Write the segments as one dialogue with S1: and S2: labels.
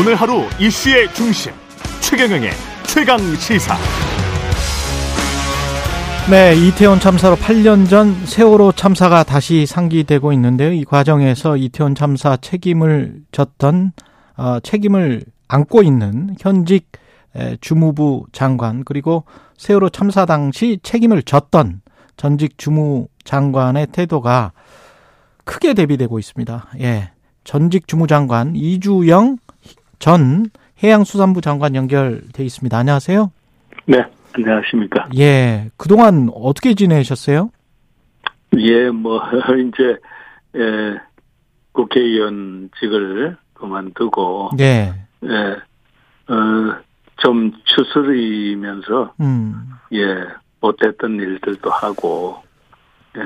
S1: 오늘 하루 이슈의 중심 최경영의 최강 시사.
S2: 네, 이태원 참사로 8년 전 세월호 참사가 다시 상기되고 있는데요. 이 과정에서 이태원 참사 책임을 졌던 어, 책임을 안고 있는 현직 주무부 장관 그리고 세월호 참사 당시 책임을 졌던 전직 주무 장관의 태도가 크게 대비되고 있습니다. 예. 전직 주무장관 이주영 전 해양수산부 장관 연결돼 있습니다. 안녕하세요.
S3: 네, 안녕하십니까.
S2: 예, 그동안 어떻게 지내셨어요?
S3: 예, 뭐, 이제, 예, 국회의원직을 그만두고,
S2: 예.
S3: 예, 어, 좀 추스리면서, 음. 예, 못했던 일들도 하고, 예,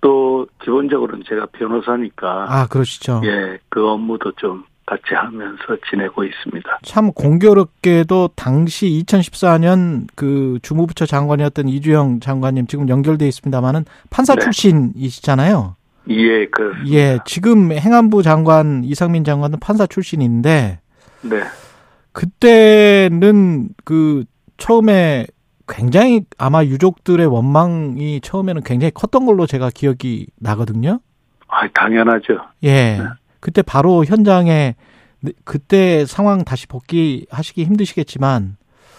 S3: 또, 기본적으로는 제가 변호사니까.
S2: 아, 그러시죠.
S3: 예, 그 업무도 좀 같이 하면서 지내고 있습니다.
S2: 참 공교롭게도 당시 2014년 그 주무부처 장관이었던 이주영 장관님 지금 연결돼 있습니다만은 판사 네. 출신이시잖아요.
S3: 예, 그
S2: 예, 지금 행안부 장관 이상민 장관은 판사 출신인데
S3: 네.
S2: 그때는 그 처음에 굉장히 아마 유족들의 원망이 처음에는 굉장히 컸던 걸로 제가 기억이 나거든요.
S3: 아, 당연하죠.
S2: 예. 네. 그때 바로 현장에 그때 상황 다시 복귀하시기 힘드시겠지만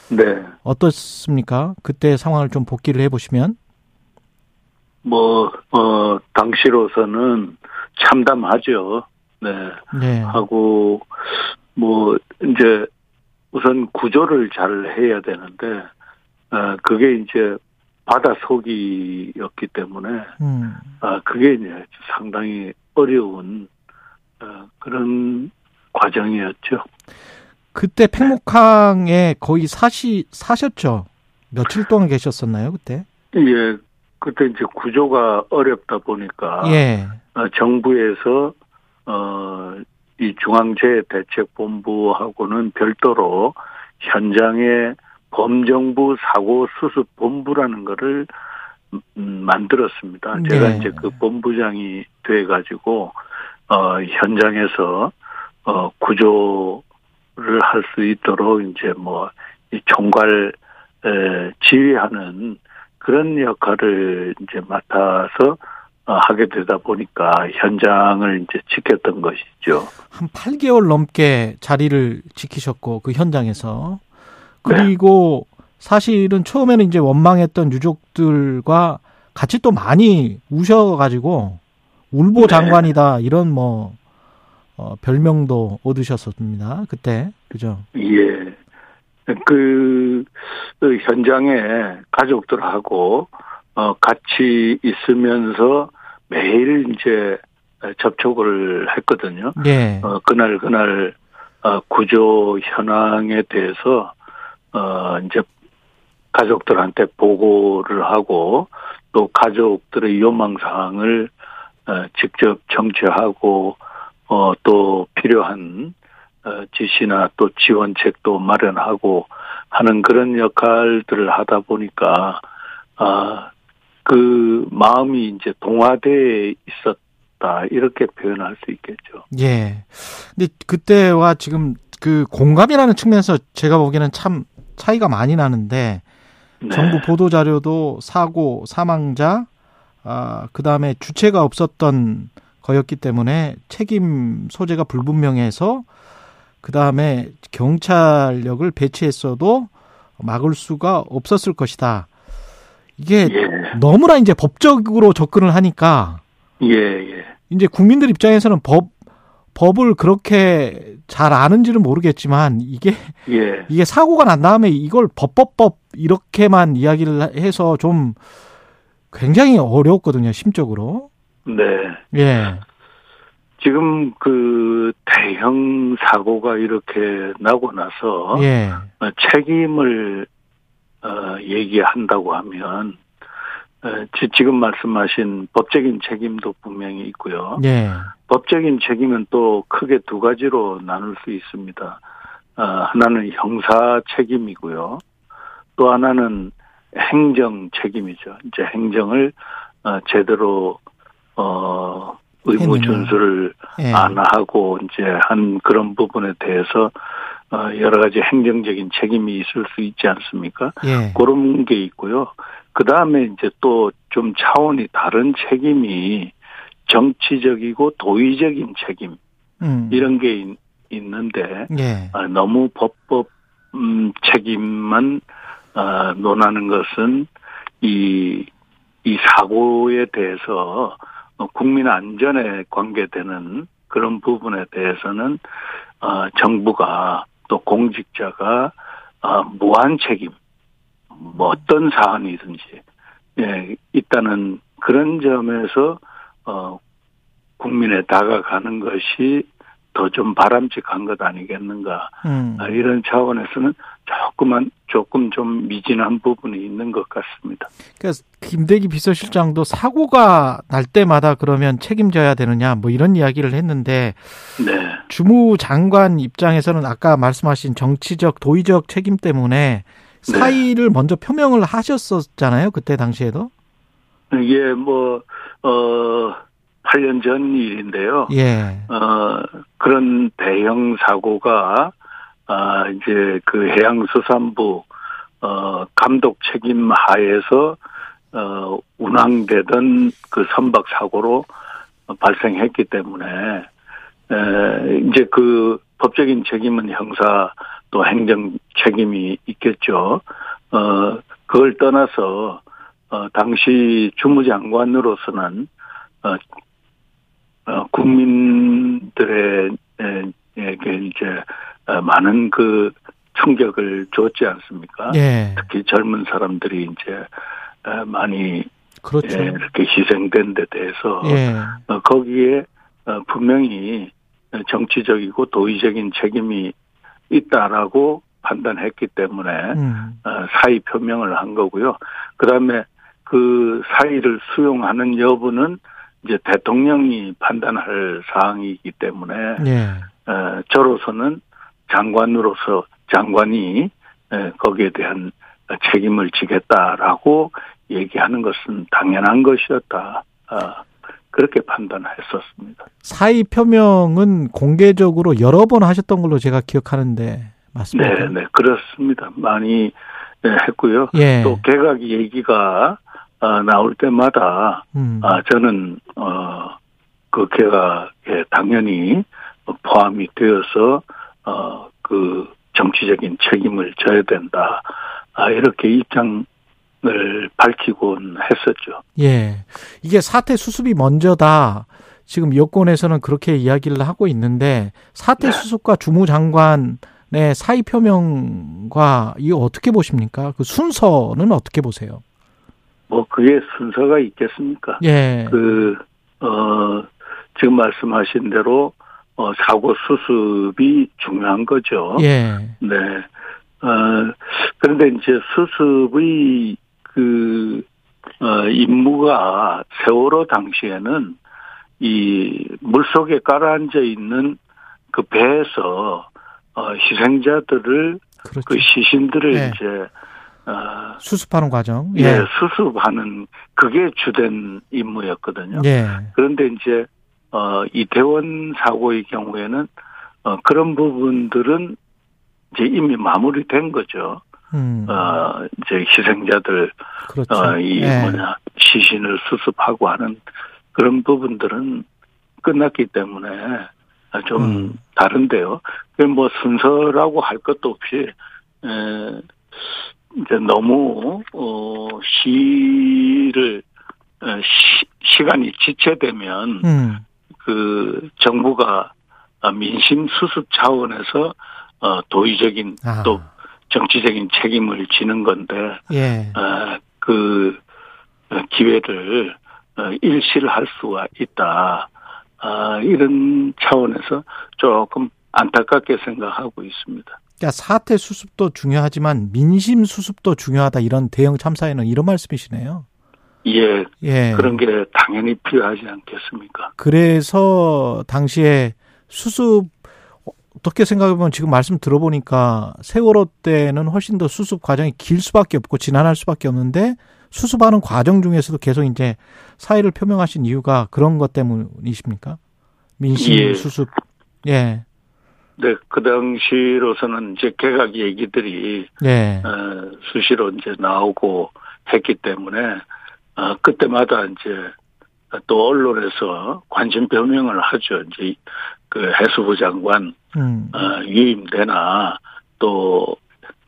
S3: 네.
S2: 어떻습니까? 그때 상황을 좀 복귀를 해 보시면
S3: 뭐, 어, 당시로서는 참담하죠. 네.
S2: 네.
S3: 하고, 뭐, 이제, 우선 구조를 잘 해야 되는데, 어, 그게 이제 바다 속이었기 때문에, 음. 아, 그게 이제 상당히 어려운 어, 그런 과정이었죠.
S2: 그때 팽목항에 거의 사시 사셨죠? 며칠 동안 계셨었나요 그때?
S3: 예, 그때 이제 구조가 어렵다 보니까
S2: 예.
S3: 어, 정부에서 어, 이 중앙재해대책본부하고는 별도로 현장에 범정부 사고 수습 본부라는 거를 음, 만들었습니다. 제가 네. 이제 그 본부장이 돼 가지고 어, 현장에서 어, 구조를 할 수 있도록 이제 뭐 이 총괄 에, 지휘하는 그런 역할을 이제 맡아서 어, 하게 되다 보니까 현장을 이제 지켰던 것이죠.
S2: 한 8개월 넘게 자리를 지키셨고 그 현장에서 그리고 네. 사실은 처음에는 이제 원망했던 유족들과 같이 또 많이 우셔가지고 울보 네. 장관이다 이런 뭐 어, 별명도 얻으셨습니다. 그때 그죠?
S3: 예. 그, 그 현장에 가족들하고 어, 같이 있으면서 매일 이제 접촉을 했거든요.
S2: 예.
S3: 어, 그날 그날 어, 구조 현황에 대해서 어, 이제 가족들한테 보고를 하고 또 가족들의 요망 사항을 어, 직접 정치하고 어, 또 필요한 어, 지시나 또 지원책도 마련하고 하는 그런 역할들을 하다 보니까 아, 그 마음이 이제 동화돼 있었다 이렇게 표현할 수 있겠죠.
S2: 예. 근데 그때와 지금 그 공감이라는 측면에서 제가 보기에는 참 차이가 많이 나는데 네. 정부 보도 자료도 사고 사망자 아, 그 다음에 주체가 없었던 거였기 때문에 책임 소재가 불분명해서 그 다음에 경찰력을 배치했어도 막을 수가 없었을 것이다. 이게 예. 너무나 이제 법적으로 접근을 하니까
S3: 예, 예.
S2: 이제 국민들 입장에서는 법 법을 그렇게 잘 아는지는 모르겠지만 이게
S3: 예.
S2: 이게 사고가 난 다음에 이걸 법법법 이렇게만 이야기를 해서 좀 굉장히 어려웠거든요, 심적으로.
S3: 네.
S2: 예.
S3: 지금 그 대형 사고가 이렇게 나고 나서
S2: 예.
S3: 책임을 어 얘기한다고 하면 어, 지금 말씀하신 법적인 책임도 분명히 있고요.
S2: 예.
S3: 법적인 책임은 또 크게 두 가지로 나눌 수 있습니다. 어, 하나는 형사 책임이고요. 또 하나는 행정 책임이죠. 이제 행정을 어, 제대로 어 의무. 준수를
S2: 예.
S3: 안 하고 이제 한 그런 부분에 대해서 어, 여러 가지 행정적인 책임이 있을 수 있지 않습니까?
S2: 예.
S3: 그런 게 있고요. 그 다음에 이제 또 좀 차원이 다른 책임이 정치적이고 도의적인 책임
S2: 음.
S3: 이런 게 있, 있는데
S2: 예.
S3: 아, 너무 법법 음, 책임만 아, 논하는 것은 이, 이 사고에 대해서 어, 국민 안전에 관계되는 그런 부분에 대해서는 어, 정부가 또 공직자가 어, 무한 책임 뭐 어떤 사안이든지 예, 있다는 그런 점에서 어, 국민에 다가가는 것이 더 좀 바람직한 것 아니겠는가
S2: 음.
S3: 아, 이런 차원에서는 조금만 조금 좀 미진한 부분이 있는 것 같습니다.
S2: 그러니까 김대기 비서실장도 사고가 날 때마다 그러면 책임져야 되느냐 뭐 이런 이야기를 했는데
S3: 네,
S2: 주무 장관 입장에서는 아까 말씀하신 정치적 도의적 책임 때문에
S3: 네.
S2: 사의를 먼저 표명을 하셨었잖아요 그때 당시에도
S3: 이게 뭐 어, 8년 전 일인데요.
S2: 예
S3: 어, 그런 대형 사고가, 아, 이제 그 해양수산부, 어, 감독 책임 하에서, 어, 운항되던 그 선박 사고로 발생했기 때문에, 에, 이제 그 법적인 책임은 형사 또 행정 책임이 있겠죠. 어, 그걸 떠나서, 어, 당시 주무장관으로서는, 어, 어, 국민들의 에게 이제 어, 많은 그 충격을 줬지 않습니까?
S2: 예.
S3: 특히 젊은 사람들이 이제 어, 많이
S2: 그렇죠
S3: 예, 이렇게 희생된 데 대해서
S2: 예
S3: 어, 거기에 어, 분명히 정치적이고 도의적인 책임이 있다라고 판단했기 때문에
S2: 음.
S3: 어, 사의 표명을 한 거고요. 그다음에 그 사의를 수용하는 여부는 이제 대통령이 판단할 사항이기 때문에
S2: 예.
S3: 어, 저로서는 장관으로서 장관이 에, 거기에 대한 책임을 지겠다라고 얘기하는 것은 당연한 것이었다. 어, 그렇게 판단했었습니다.
S2: 사의 표명은 공개적으로 여러 번 하셨던 걸로 제가 기억하는데 맞습니까?
S3: 네, 네, 그렇습니다. 많이 네, 했고요.
S2: 예.
S3: 또 개각 얘기가 어, 나올 때마다
S2: 음.
S3: 아, 저는, 어, 그 개각에 당연히 포함이 되어서, 어, 그 정치적인 책임을 져야 된다. 아, 이렇게 입장을 밝히곤 했었죠.
S2: 예. 이게 사태 수습이 먼저다. 지금 여권에서는 그렇게 이야기를 하고 있는데 사태
S3: 네.
S2: 수습과 주무장관의 사의 표명과 이거 어떻게 보십니까? 그 순서는 어떻게 보세요?
S3: 뭐, 그게 순서가 있겠습니까?
S2: 예.
S3: 그, 어, 지금 말씀하신 대로, 어, 사고 수습이 중요한 거죠.
S2: 예.
S3: 네. 어, 그런데 이제 수습의 그, 어, 임무가 세월호 당시에는 이 물속에 가라앉아 있는 그 배에서 어, 희생자들을
S2: 그렇죠.
S3: 그 시신들을
S2: 네.
S3: 이제 어,
S2: 수습하는 과정.
S3: 예,
S2: 예.
S3: 수습하는 그게 주된 임무였거든요.
S2: 예.
S3: 그런데 이제 어 이태원 사고의 경우에는 어 그런 부분들은 이제 이미 마무리된 거죠.
S2: 음.
S3: 어 이제 희생자들
S2: 그렇죠.
S3: 어이
S2: 예.
S3: 뭐냐 시신을 수습하고 하는 그런 부분들은 끝났기 때문에 좀
S2: 음.
S3: 다른데요. 그뭐 순서라고 할 것도 없이 에 이제 너무 어 시를 어, 시, 시간이 지체되면
S2: 음.
S3: 그 정부가 아, 민심 수습 차원에서 어 도의적인
S2: 아.
S3: 또 정치적인 책임을 지는 건데
S2: 예.
S3: 어, 그 어, 기회를 어, 일실할 수가 있다. 아, 이런 차원에서 조금 안타깝게 생각하고 있습니다.
S2: 그러니까 사태 수습도 중요하지만 민심 수습도 중요하다 이런 대형 참사에는 이런 말씀이시네요.
S3: 예,
S2: 예.
S3: 그런 게 당연히 필요하지 않겠습니까?
S2: 그래서 당시에 수습 어떻게 생각해보면 지금 말씀 들어보니까 세월호 때는 훨씬 더 수습 과정이 길 수밖에 없고 지난할 수밖에 없는데 수습하는 과정 중에서도 계속 이제 사의를 표명하신 이유가 그런 것 때문이십니까? 민심
S3: 예.
S2: 수습. 예.
S3: 네, 그 당시로서는 이제 개각 얘기들이
S2: 예.
S3: 어, 수시로 이제 나오고 했기 때문에 어, 그때마다 이제 또 언론에서 관심 표명을 하죠. 이제 그 해수부 장관
S2: 음.
S3: 어, 유임되나 또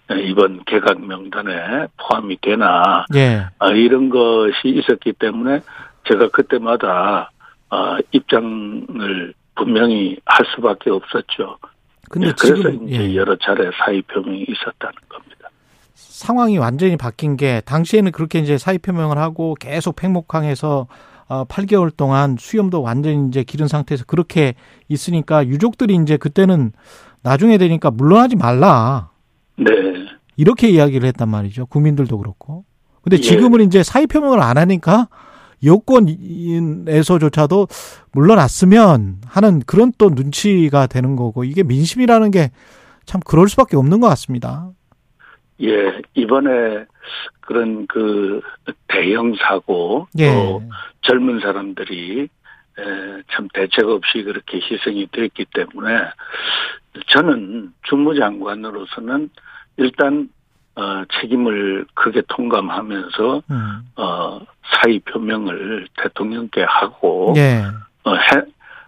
S3: 이번 개각 명단에 포함이 되나
S2: 예.
S3: 아, 이런 것이 있었기 때문에 제가 그때마다 아, 입장을 분명히 할 수밖에 없었죠.
S2: 근데
S3: 예, 그래서
S2: 지금
S3: 이제
S2: 예.
S3: 여러 차례 사의 표명이 있었다는 겁니다.
S2: 상황이 완전히 바뀐 게 당시에는 그렇게 이제 사의 표명을 하고 계속 팽목항에서 어 8개월 동안 수염도 완전히 이제 기른 상태에서 그렇게 있으니까 유족들이 이제 그때는 나중에 되니까 물러나지 말라.
S3: 네,
S2: 이렇게 이야기를 했단 말이죠. 국민들도 그렇고. 근데
S3: 예.
S2: 지금은 이제 사의 표명을 안 하니까 여권에서조차도 물러났으면 하는 그런 또 눈치가 되는 거고 이게 민심이라는 게 참 그럴 수밖에 없는 것 같습니다.
S3: 예 이번에 그런 그 대형 사고
S2: 예.
S3: 또 젊은 사람들이 에, 참 대책 없이 그렇게 희생이 됐기 때문에 저는 주무장관으로서는 일단 어, 책임을 크게 통감하면서
S2: 음.
S3: 어, 사의 표명을 대통령께 하고
S2: 예.
S3: 어, 해,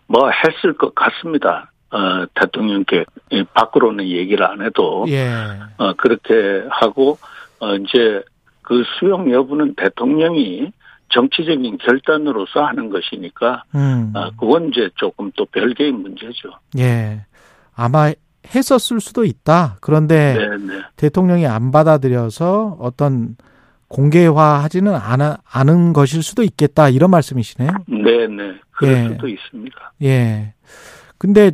S3: 뭐 했을 것 같습니다. 어, 대통령께 이 밖으로는 얘기를 안 해도
S2: 예.
S3: 어, 그렇게 하고 어, 이제 그 수용 여부는 대통령이 정치적인 결단으로서 하는 것이니까
S2: 음.
S3: 아, 그건 이제 조금 또 별개의 문제죠.
S2: 예. 아마 했었을 수도 있다. 그런데
S3: 네, 네.
S2: 대통령이 안 받아들여서 어떤 공개화하지는 않아, 않은 것일 수도 있겠다. 이런 말씀이시네요.
S3: 네, 네. 그럴
S2: 예.
S3: 수도 있습니다.
S2: 예. 근데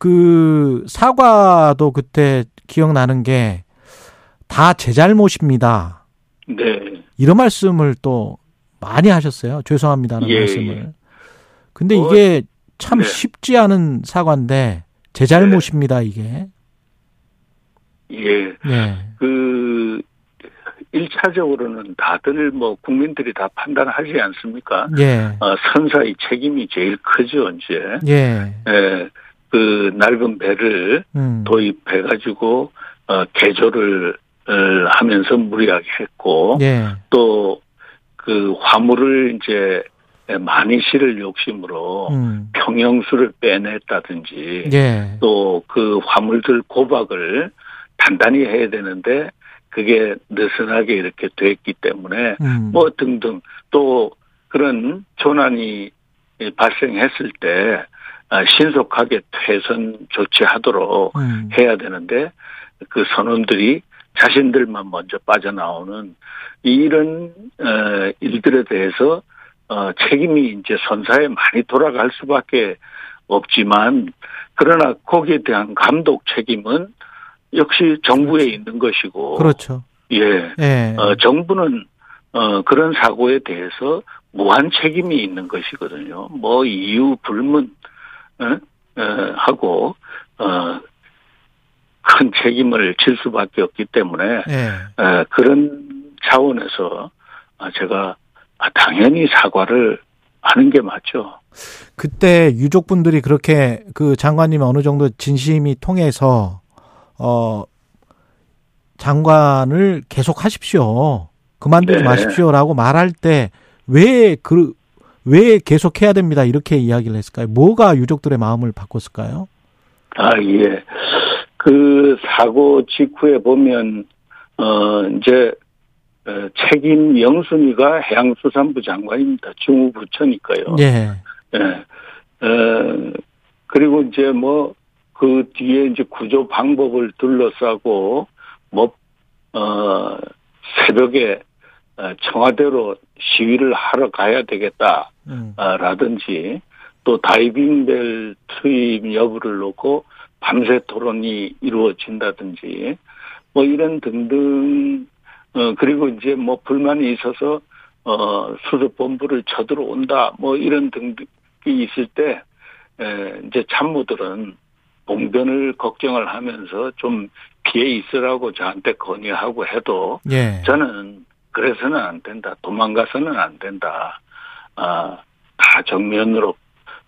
S2: 그 사과도 그때 기억나는 게 다 제 잘못입니다.
S3: 네.
S2: 이런 말씀을 또 많이 하셨어요. 죄송합니다는
S3: 예,
S2: 말씀을.
S3: 예.
S2: 근데
S3: 뭐,
S2: 이게 참
S3: 네.
S2: 쉽지 않은 사과인데 제 잘못입니다, 이게.
S3: 예.
S2: 예.
S3: 그, 일차적으로는 다들 뭐 국민들이 다 판단하지 않습니까?
S2: 예.
S3: 어, 선사의 책임이 제일 크죠, 이제.
S2: 예.
S3: 예, 그 넓은 배를
S2: 음.
S3: 도입해 가지고, 어, 개조를 어, 하면서 무리하게 했고,
S2: 예.
S3: 또그 화물을 이제 많이 실을 욕심으로
S2: 음.
S3: 평형수를 빼냈다든지,
S2: 예.
S3: 또그 화물들 고박을 단단히 해야 되는데, 그게 느슨하게 이렇게 됐기 때문에,
S2: 음.
S3: 뭐 등등 또 그런 조난이 발생했을 때 아, 신속하게 퇴선 조치하도록
S2: 음.
S3: 해야 되는데 그 선원들이 자신들만 먼저 빠져나오는 이런 어, 일들에 대해서 어, 책임이 이제 선사에 많이 돌아갈 수밖에 없지만 그러나 거기에 대한 감독 책임은 역시 정부에 있는 것이고
S2: 그렇죠.
S3: 예
S2: 예.
S3: 어, 정부는 어, 그런 사고에 대해서 무한 책임이 있는 것이거든요. 뭐 이유 불문 하고 어, 큰 책임을 질 수밖에 없기 때문에
S2: 예.
S3: 어, 그런 차원에서 아, 제가 아, 당연히 사과를 하는 게 맞죠.
S2: 그때 유족분들이 그렇게 그 장관님 어느 정도 진심이 통해서 어 장관을 계속 하십시오. 그만두지
S3: 네.
S2: 마십시오라고 말할 때 왜 그 왜 계속 해야 됩니다. 이렇게 이야기를 했을까요? 뭐가 유족들의 마음을 바꿨을까요?
S3: 아, 예. 그 사고 직후에 보면, 어, 이제, 어, 책임 영순위가 해양수산부 장관입니다. 중후부처니까요.
S2: 예.
S3: 예. 어, 그리고 이제 뭐, 그 뒤에 이제 구조 방법을 둘러싸고, 뭐, 어, 새벽에 어, 청와대로 시위를 하러 가야 되겠다.
S2: 음.
S3: 아, 라든지 또 다이빙벨 투입 여부를 놓고 밤새 토론이 이루어진다든지 뭐 이런 등등 어 그리고 이제 뭐 불만이 있어서 어 수습본부를 쳐들어온다 뭐 이런 등등이 있을 때 에, 이제 참모들은 봉변을 걱정을 하면서 좀 피해 있으라고 저한테 건의하고 해도
S2: 예.
S3: 저는 그래서는 안 된다. 도망가서는 안 된다. 아, 다 정면으로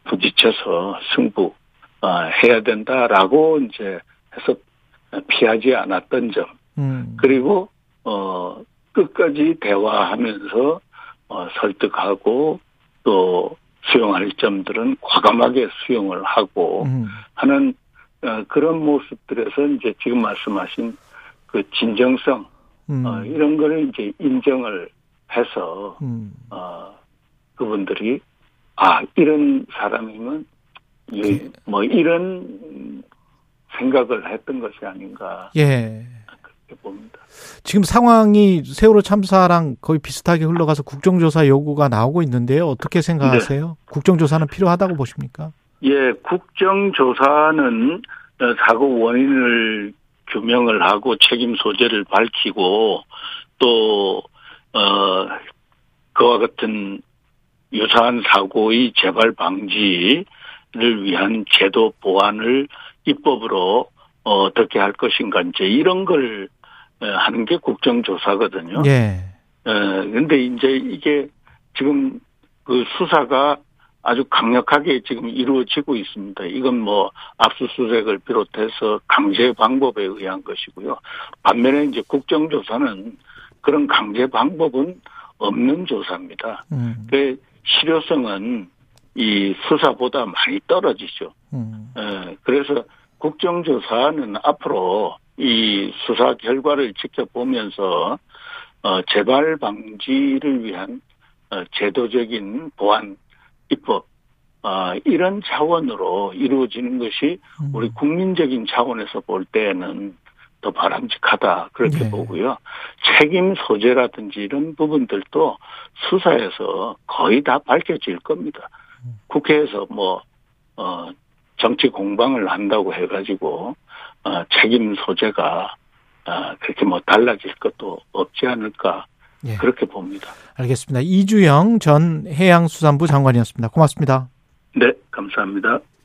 S3: 부딪혀서 승부 아, 해야 된다라고 이제 해서 피하지 않았던 점.
S2: 음.
S3: 그리고 어 끝까지 대화하면서 어 설득하고 또 수용할 점들은 과감하게 수용을 하고
S2: 음.
S3: 하는 어, 그런 모습들에서 이제 지금 말씀하신 그 진정성
S2: 음.
S3: 어, 이런 거를 이제 인정을 해서
S2: 음.
S3: 어, 그분들이 아 이런 사람이면 이, 뭐 이런 생각을 했던 것이 아닌가
S2: 예.
S3: 그렇게 봅니다.
S2: 지금 상황이 세월호 참사랑 거의 비슷하게 흘러가서 국정조사 요구가 나오고 있는데요. 어떻게 생각하세요? 국정조사는 필요하다고 보십니까?
S3: 예, 국정조사는 어, 사고 원인을 규명을 하고 책임 소재를 밝히고 또 어, 그와 같은 유사한 사고의 재발 방지를 위한 제도 보완을 입법으로 어, 어떻게 할 것인가 이제 이런 걸 어, 하는 게 국정조사거든요.
S2: 예.
S3: 어, 근데 이제 이게 지금 그 수사가 아주 강력하게 지금 이루어지고 있습니다. 이건 뭐 압수수색을 비롯해서 강제 방법에 의한 것이고요. 반면에 이제 국정조사는 그런 강제 방법은 없는 조사입니다.
S2: 음.
S3: 그 실효성은 이 수사보다 많이 떨어지죠.
S2: 음.
S3: 예, 그래서 국정조사는 앞으로 이 수사 결과를 지켜보면서 어, 재발 방지를 위한 어, 제도적인 보완 입법 어, 이런 차원으로 이루어지는 것이
S2: 음.
S3: 우리 국민적인 차원에서 볼 때는 더 바람직하다 그렇게
S2: 네.
S3: 보고요. 책임 소재라든지 이런 부분들도 수사에서 거의 다 밝혀질 겁니다.
S2: 음.
S3: 국회에서 뭐 어, 정치 공방을 한다고 해가지고 어, 책임 소재가 어, 그렇게 뭐 달라질 것도 없지 않을까
S2: 예.
S3: 그렇게 봅니다.
S2: 알겠습니다. 이주영 전 해양수산부 장관이었습니다. 고맙습니다.
S3: 네, 감사합니다.